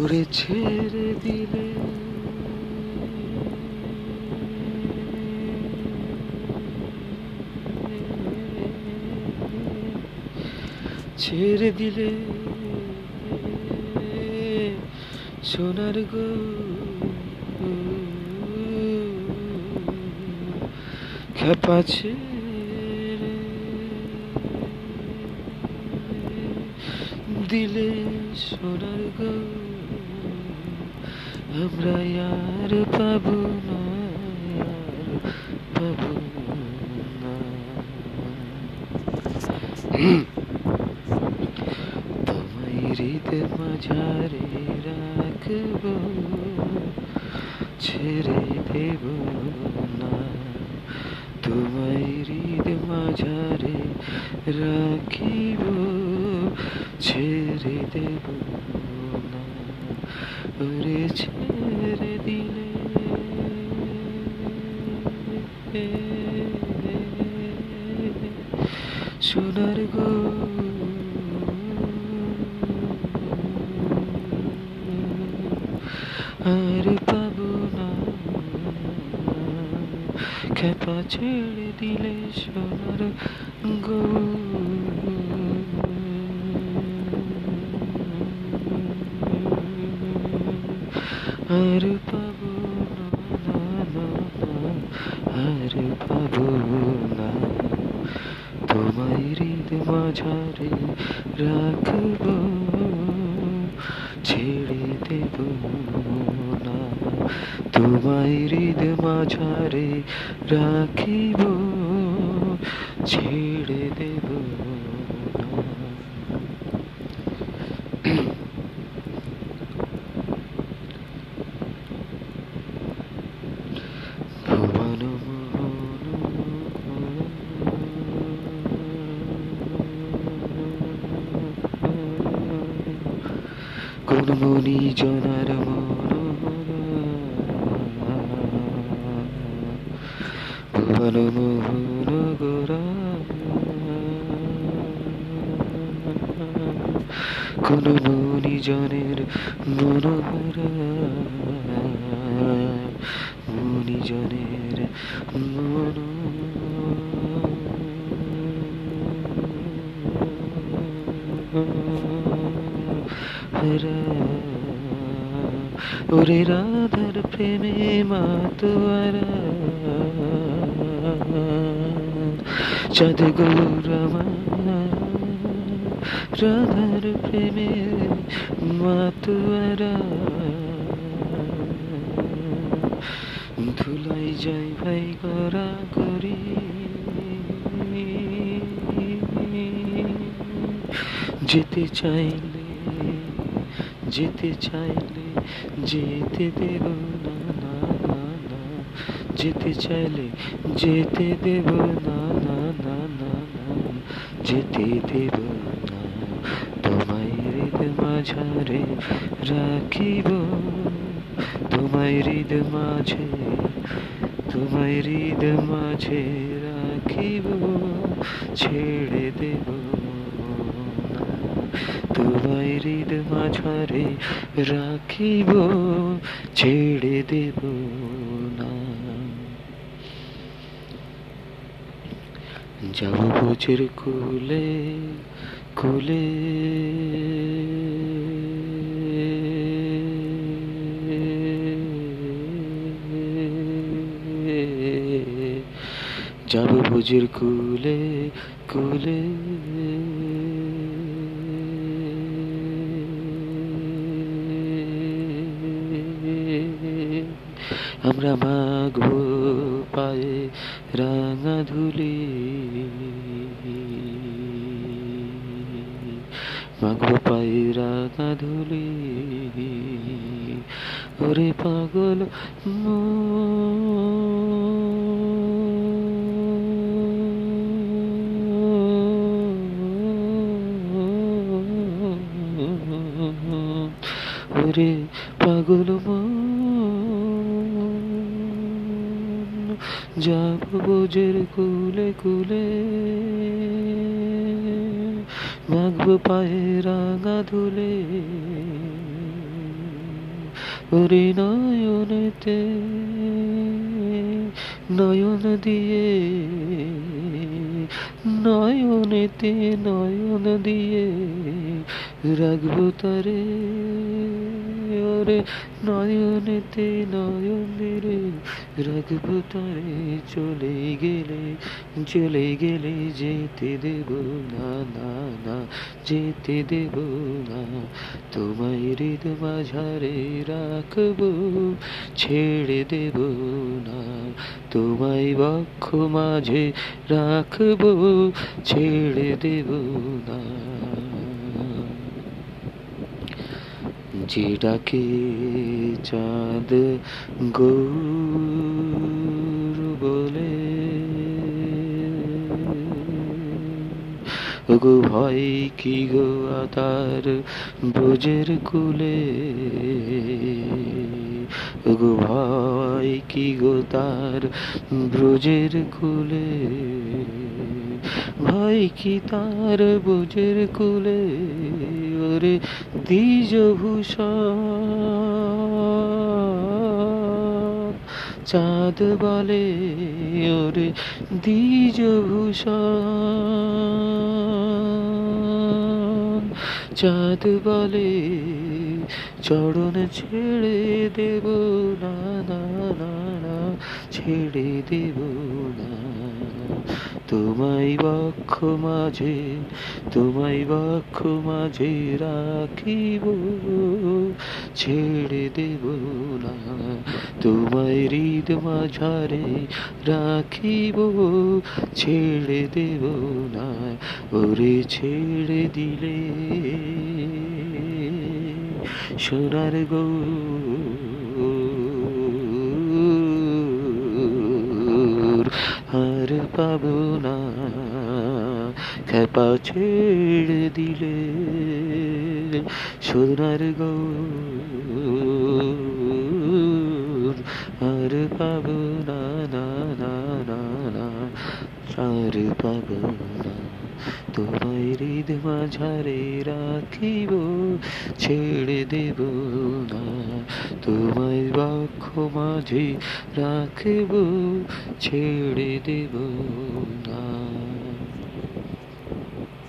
ওরে ছেড়ে দিলে। ছেড়ে দিলে। সোনার গো খেপা ছেড়ে দিলে। সোনার গো আমরা আর পাবো না পাবো না। তোমায় হৃদ মাঝারে রাখব, ছেড়ে দেব না। তোমায় হৃদ মাঝারে রাখিব, ছেড়ে দেব ওরে ছেড়ে দিলে। সোনার গো আর পাবো না। খেপা ছেড়ে দিলে সোনার গো আর পাবো না না না আর পাবো না তোমায় হৃদ মাঝারে রাখব ছেড়ে দেব না তোমায় হৃদ মাঝারে রাখিব ছেড়ে দেব কোন মনি জনার ভুবন মোহন গোরা কোন জনের মনোহর মুনি জনের মন ওরে রাধার প্রেমে মাতোয়ারা চাঁদ গৌরমা রাধার প্রেমে মাতোয়ারা ধুলাই যাই ভাই করা করি যেতে চাইলে যেতে চাইলে যেতে দেব না না না না। যেতে চাইলে যেতে দেব না না না না না। যেতে দেব না, তোমায় হৃদ মাঝারে রাখিব। তোমায় হৃদ মাঝে, তোমায় হৃদ মাঝে রাখিব। ছেড়ে দেব তোমায় হৃদ মাঝারে রাখিব, ছেড়ে দেব না। যাব বুঝের কুলে কুলে। যাব বুঝের কুলে কুলে। আমরা মাগবো পায়ে রাঙা ধুলি। মাগবো পায়ে রাঙা ধুলি। ওরে পাগল। ওরে পাগল মন। যাব বোঝের কুলে কুলে মাগব পায়ে রাঙা ধুলে ওরে নয়নেতে নয়ন দিয়ে নয়নেতে নয়ন দিয়ে রাখব তারে ওরে নয়নেতে নয়ন দিয়ে রাখব তারে চলে গেলে চলে গেলে যেতে দেব না না না, যেতে দেব না। তোমায় হৃদ মাঝারে রাখব, ছেড়ে দেব না। তোমায় বক্ষ মাঝে রাখব, ছেড়ে দেব না। যে ডাকে চাঁদ গৌর বলে গো ভয় কি গো তার ব্রজের কুলে গো ভয় কি গো তার ব্রজের কুলে ভাই কি তার ব্রজের কুলে ওরে দ্বিজ ভূষণ চাঁদ বলে ওরে দ্বিজ ভূষণ চাঁদ বলে চরণ ছেড়ে দেব না না না, ছেড়ে দেব না। তোমায় বক্ষ মাঝে, তোমায় বক্ষ মাঝে রাখিব, ছেড়ে দেব না। তোমায় হৃদ মাঝারে রাখিব, ছেড়ে দেব না। ওরে ছেড়ে দিলে সোনার গৌ পাব না খেপা ছেড়ে দিলে সোনার গো আর পাব না না না না না আর পাবো না তোমায় হৃদ মাঝারে রাখিব ছেড়ে দেব না। তোমায় বাক্ষ মাঝে রাখিব ছেড়ে দেব না।